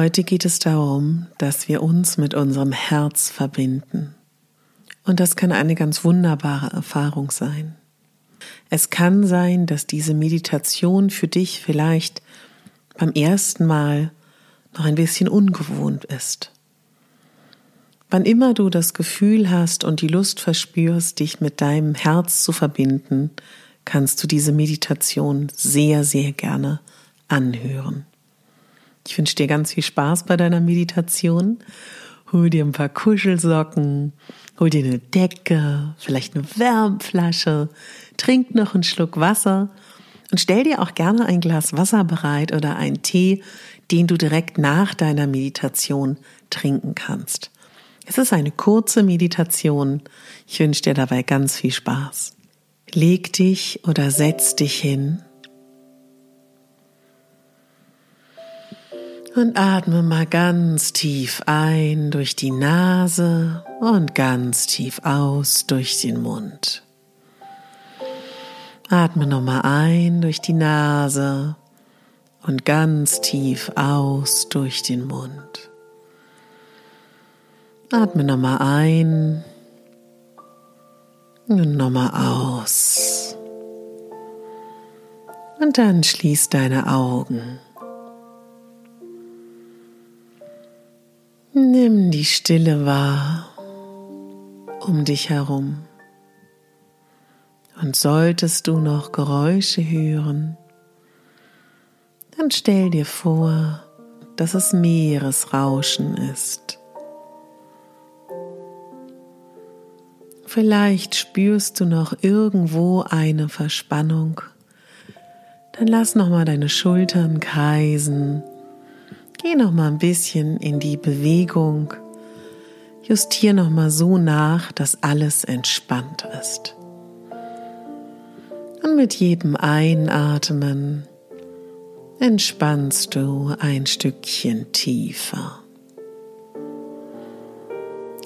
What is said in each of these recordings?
Heute geht es darum, dass wir uns mit unserem Herz verbinden. Und das kann eine ganz wunderbare Erfahrung sein. Es kann sein, dass diese Meditation für dich vielleicht beim ersten Mal noch ein bisschen ungewohnt ist. Wann immer du das Gefühl hast und die Lust verspürst, dich mit deinem Herz zu verbinden, kannst du diese Meditation sehr, sehr gerne anhören. Ich wünsche dir ganz viel Spaß bei deiner Meditation. Hol dir ein paar Kuschelsocken, hol dir eine Decke, vielleicht eine Wärmflasche, trink noch einen Schluck Wasser und stell dir auch gerne ein Glas Wasser bereit oder einen Tee, den du direkt nach deiner Meditation trinken kannst. Es ist eine kurze Meditation. Ich wünsche dir dabei ganz viel Spaß. Leg dich oder setz dich hin Und atme mal ganz tief ein durch die Nase und ganz tief aus durch den Mund. Atme nochmal ein durch die Nase und ganz tief aus durch den Mund. Atme nochmal ein und nochmal aus. Und dann schließ deine Augen. Nimm die Stille wahr um dich herum. Und solltest du noch Geräusche hören, dann stell dir vor, dass es Meeresrauschen ist. Vielleicht spürst du noch irgendwo eine Verspannung. Dann lass noch mal deine Schultern kreisen Geh noch mal ein bisschen in die Bewegung. Justier noch mal so nach, dass alles entspannt ist. Und mit jedem Einatmen entspannst du ein Stückchen tiefer.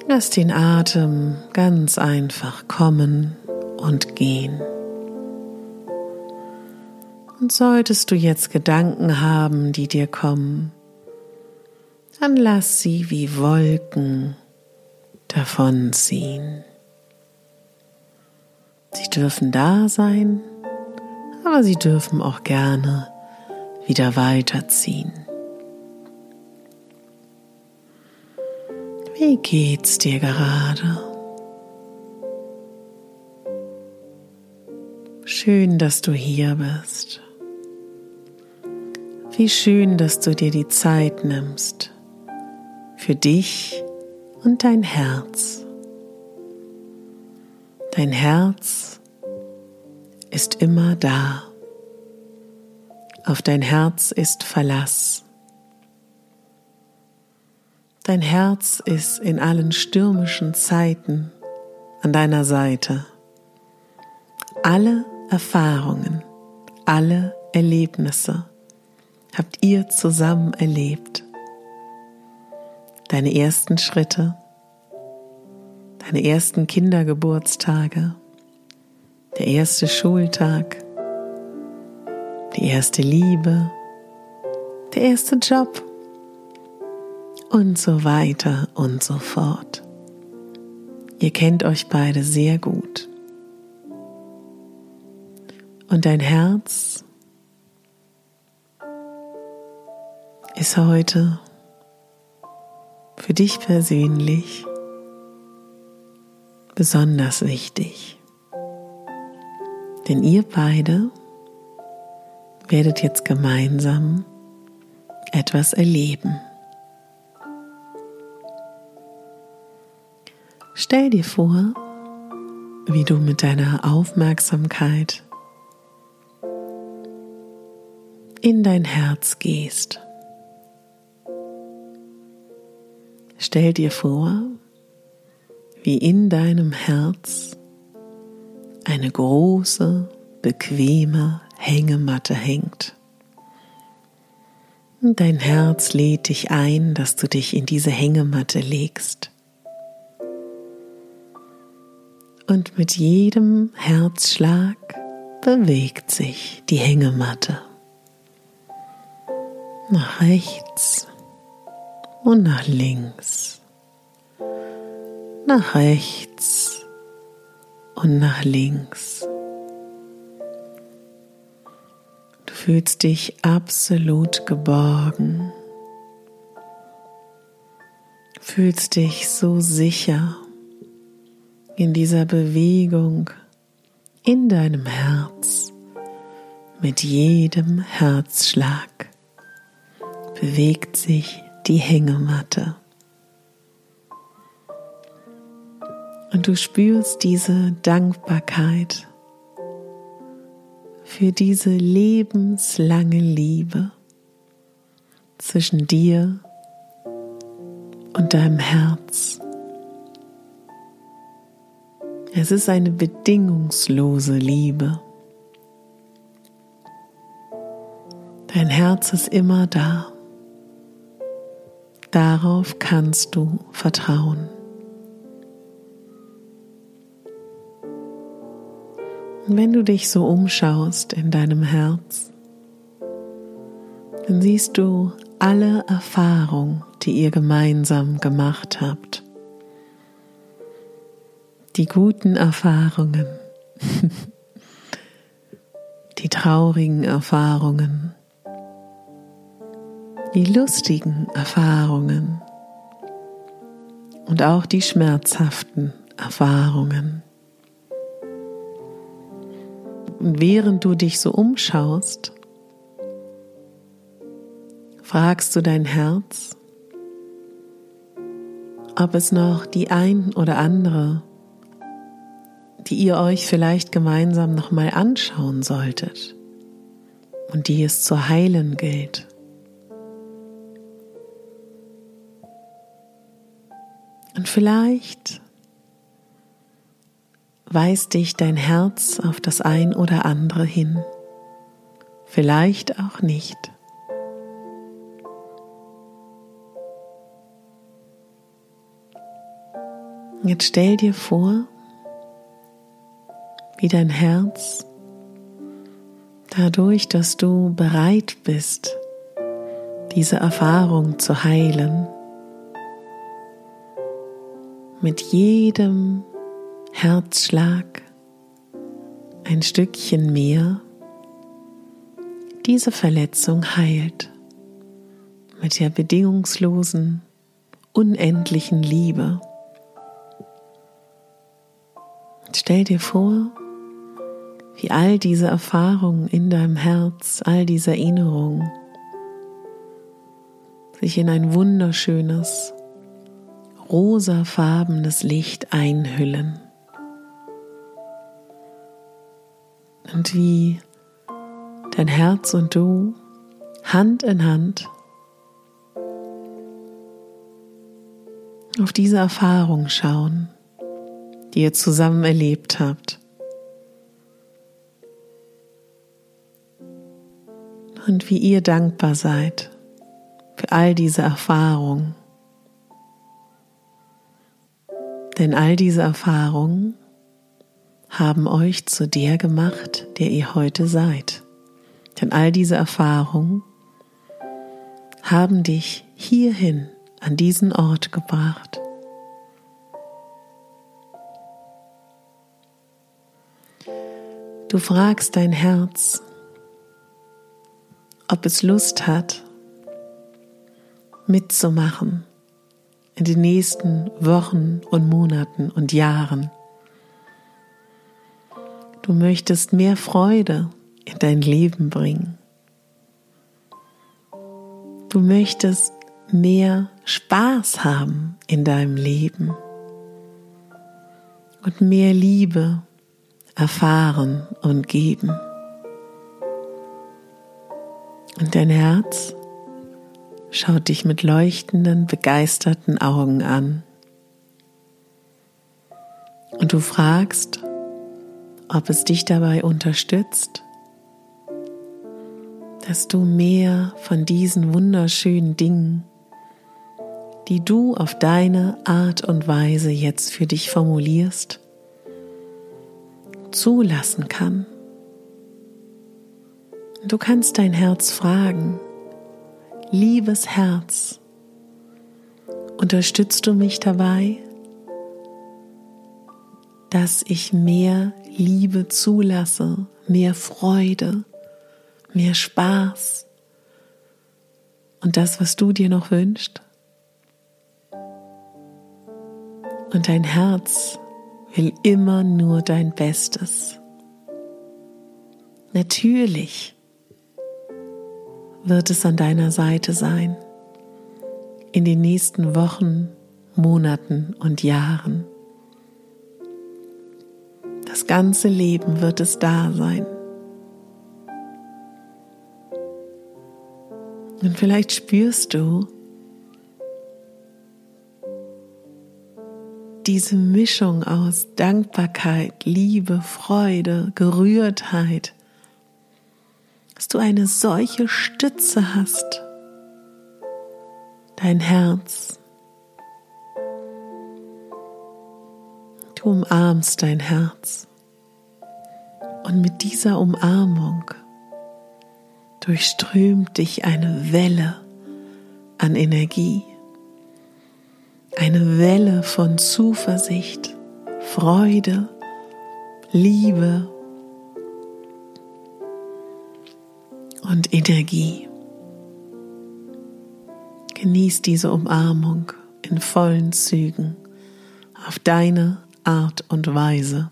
Lass den Atem ganz einfach kommen und gehen. Und solltest du jetzt Gedanken haben, die dir kommen, dann lass sie wie Wolken davonziehen. Sie dürfen da sein, aber sie dürfen auch gerne wieder weiterziehen. Wie geht's dir gerade? Schön, dass du hier bist. Wie schön, dass du dir die Zeit nimmst für dich und dein Herz. Dein Herz ist immer da. Auf dein Herz ist Verlass. Dein Herz ist in allen stürmischen Zeiten an deiner Seite. Alle Erfahrungen, alle Erlebnisse habt ihr zusammen erlebt deine ersten Schritte, deine ersten Kindergeburtstage, der erste Schultag, die erste Liebe, der erste Job und so weiter und so fort. Ihr kennt euch beide sehr gut. Und dein Herz ist heute für dich persönlich besonders wichtig. Denn ihr beide werdet jetzt gemeinsam etwas erleben. Stell dir vor, wie du mit deiner Aufmerksamkeit in dein Herz gehst. Stell dir vor, wie in deinem Herz eine große, bequeme Hängematte hängt. Dein Herz lädt dich ein, dass du dich in diese Hängematte legst. Und mit jedem Herzschlag bewegt sich die Hängematte nach rechts und nach links, nach rechts und nach links. Du fühlst dich absolut geborgen, fühlst dich so sicher in dieser Bewegung in deinem Herz mit jedem Herzschlag bewegt sich die Hängematte. Und du spürst diese Dankbarkeit für diese lebenslange Liebe zwischen dir und deinem Herz. Es ist eine bedingungslose Liebe. Dein Herz ist immer da. Darauf kannst du vertrauen. Und wenn du dich so umschaust in deinem Herz, dann siehst du alle Erfahrungen, die ihr gemeinsam gemacht habt. Die guten Erfahrungen, die traurigen Erfahrungen, die lustigen Erfahrungen und auch die schmerzhaften Erfahrungen. Und während du dich so umschaust, fragst du dein Herz, ob es noch die ein oder andere, die ihr euch vielleicht gemeinsam nochmal anschauen solltet und die es zu heilen gilt. Und vielleicht weist dich dein Herz auf das ein oder andere hin, vielleicht auch nicht. Jetzt stell dir vor, wie dein Herz dadurch, dass du bereit bist, diese Erfahrung zu heilen, mit jedem Herzschlag ein Stückchen mehr diese Verletzung heilt mit der bedingungslosen, unendlichen Liebe. stell dir vor, wie all diese Erfahrungen in deinem Herz, all diese Erinnerungen sich in ein wunderschönes, rosafarbenes Licht einhüllen. Und wie dein Herz und du Hand in Hand auf diese Erfahrung schauen, die ihr zusammen erlebt habt. Und wie ihr dankbar seid für all diese Erfahrungen. Denn all diese Erfahrungen haben euch zu der gemacht, der ihr heute seid. Denn all diese Erfahrungen haben dich hierhin an diesen Ort gebracht. Du fragst dein Herz, ob es Lust hat, mitzumachen in den nächsten Wochen und Monaten und Jahren. Du möchtest mehr Freude in dein Leben bringen. Du möchtest mehr Spaß haben in deinem Leben und mehr Liebe erfahren und geben. Und dein Herz schaut dich mit leuchtenden, begeisterten Augen an. Und du fragst, ob es dich dabei unterstützt, dass du mehr von diesen wunderschönen Dingen, die du auf deine Art und Weise jetzt für dich formulierst, zulassen kann. Du kannst dein Herz fragen, liebes Herz, unterstützt du mich dabei, dass ich mehr Liebe zulasse, mehr Freude, mehr Spaß und das, was du dir noch wünschst? Und dein Herz will immer nur dein Bestes. Natürlich wird es an deiner Seite sein in den nächsten Wochen, Monaten und Jahren. Das ganze Leben wird es da sein. Und vielleicht spürst du, diese Mischung aus Dankbarkeit, Liebe, Freude, Gerührtheit, dass du eine solche Stütze hast, dein Herz. Du umarmst dein Herz. Und mit dieser Umarmung durchströmt dich eine Welle an Energie. Eine Welle von Zuversicht, Freude, Liebe und Energie. Genieß diese Umarmung in vollen Zügen auf deine Art und Weise.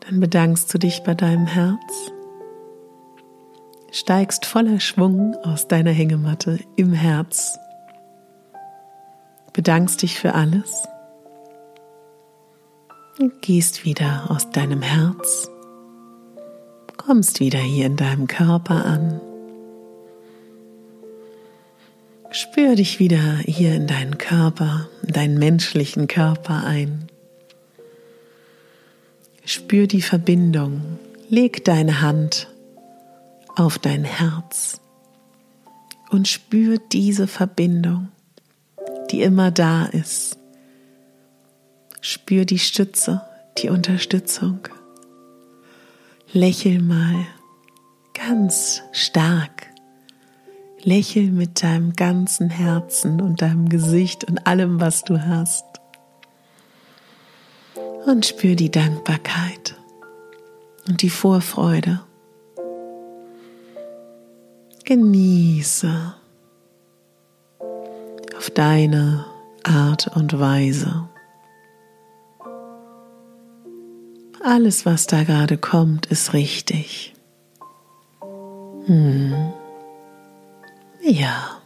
Dann bedankst du dich bei deinem Herz, steigst voller Schwung aus deiner Hängematte im Herz, bedankst dich für alles und gehst wieder aus deinem Herz, kommst wieder hier in deinem Körper an. Spür dich wieder hier in deinen Körper, in deinen menschlichen Körper ein. Spür die Verbindung. Leg deine Hand auf dein Herz und spür diese Verbindung, die immer da ist. Spür die Stütze, die Unterstützung. Lächel mal ganz stark. Lächel mit deinem ganzen Herzen und deinem Gesicht und allem, was du hast und spür die Dankbarkeit und die Vorfreude. Genieße deine Art und Weise. Alles, was da gerade kommt, ist richtig. Hm. Ja.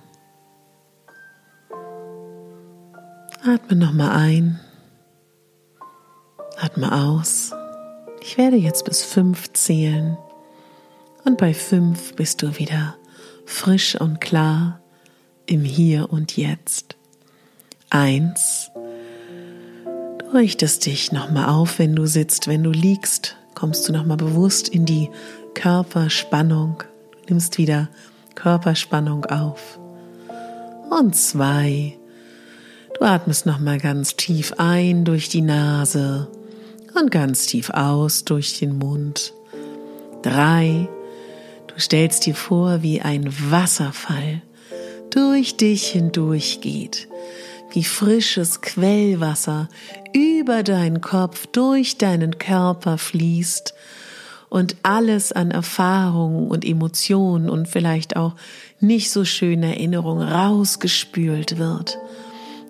Atme nochmal ein. Atme aus. Ich werde jetzt bis fünf zählen. Und bei fünf bist du wieder frisch und klar im Hier und Jetzt. Eins. Du richtest dich nochmal auf, wenn du sitzt, wenn du liegst, kommst du nochmal bewusst in die Körperspannung. Du nimmst wieder Körperspannung auf. Und zwei. Du atmest nochmal ganz tief ein durch die Nase und ganz tief aus durch den Mund. Drei. Du stellst dir vor, wie ein Wasserfall durch dich hindurch geht, wie frisches Quellwasser über deinen Kopf, durch deinen Körper fließt und alles an Erfahrungen und Emotionen und vielleicht auch nicht so schöne Erinnerungen rausgespült wird.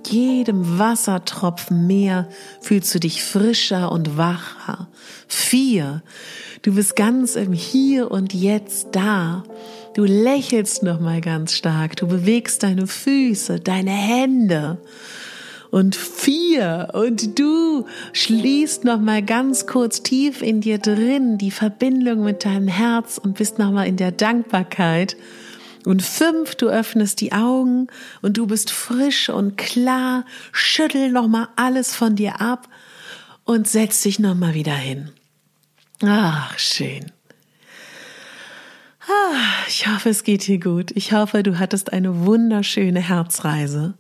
Jedem Wassertropfen mehr fühlst du dich frischer und wacher. Vier, du bist ganz im Hier und Jetzt da. Du lächelst noch mal ganz stark. Du bewegst deine Füße, deine Hände und vier und du schließt noch mal ganz kurz tief in dir drin die Verbindung mit deinem Herz und bist noch mal in der Dankbarkeit. Und fünf, du öffnest die Augen und du bist frisch und klar. Schüttel noch mal alles von dir ab und setz dich noch mal wieder hin. Ach, schön. Ah, ich hoffe, es geht dir gut. Ich hoffe, du hattest eine wunderschöne Herzreise.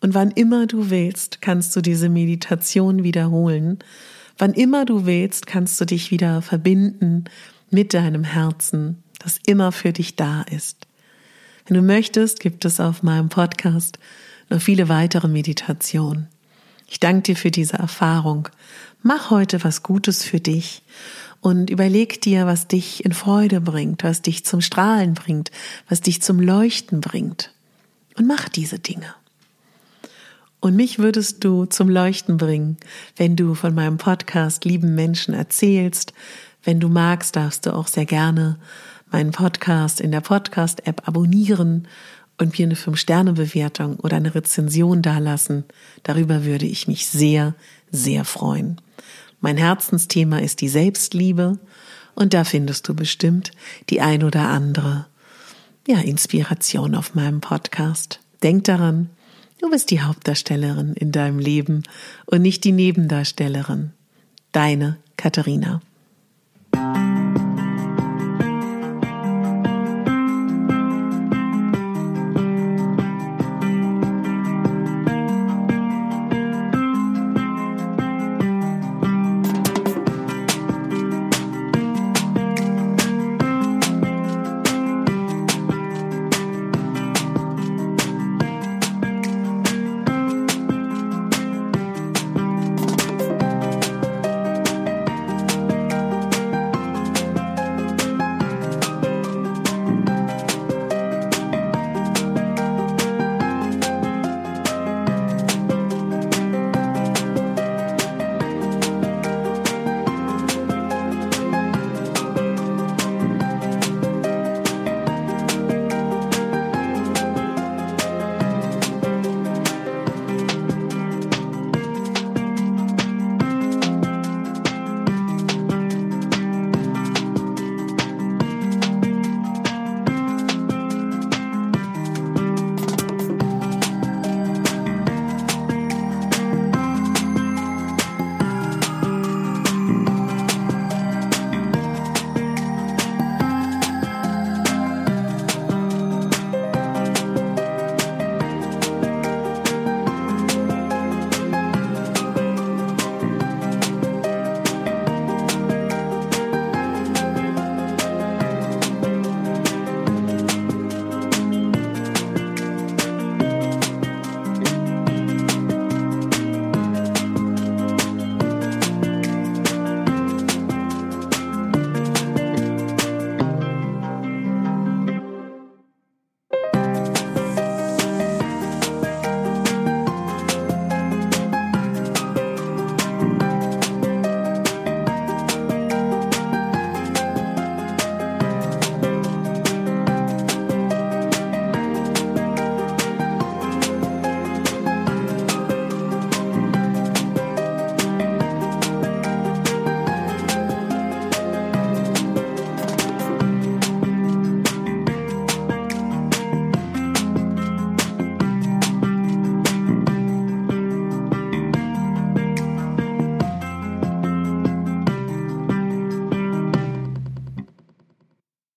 Und wann immer du willst, kannst du diese Meditation wiederholen. Wann immer du willst, kannst du dich wieder verbinden mit deinem Herzen, das immer für dich da ist. Wenn du möchtest, gibt es auf meinem Podcast noch viele weitere Meditationen. Ich danke dir für diese Erfahrung. Mach heute was Gutes für dich und überleg dir, was dich in Freude bringt, was dich zum Strahlen bringt, was dich zum Leuchten bringt. Und mach diese Dinge. Und mich würdest du zum Leuchten bringen, wenn du von meinem Podcast lieben Menschen erzählst. Wenn du magst, darfst du auch sehr gerne meinen Podcast in der Podcast-App abonnieren und mir eine 5-Sterne-Bewertung oder eine Rezension dalassen. Darüber würde ich mich sehr, sehr freuen. Mein Herzensthema ist die Selbstliebe und da findest du bestimmt die ein oder andere ja, Inspiration auf meinem Podcast. Denk daran, Du bist die Hauptdarstellerin in deinem Leben und nicht die Nebendarstellerin. Deine Katharina.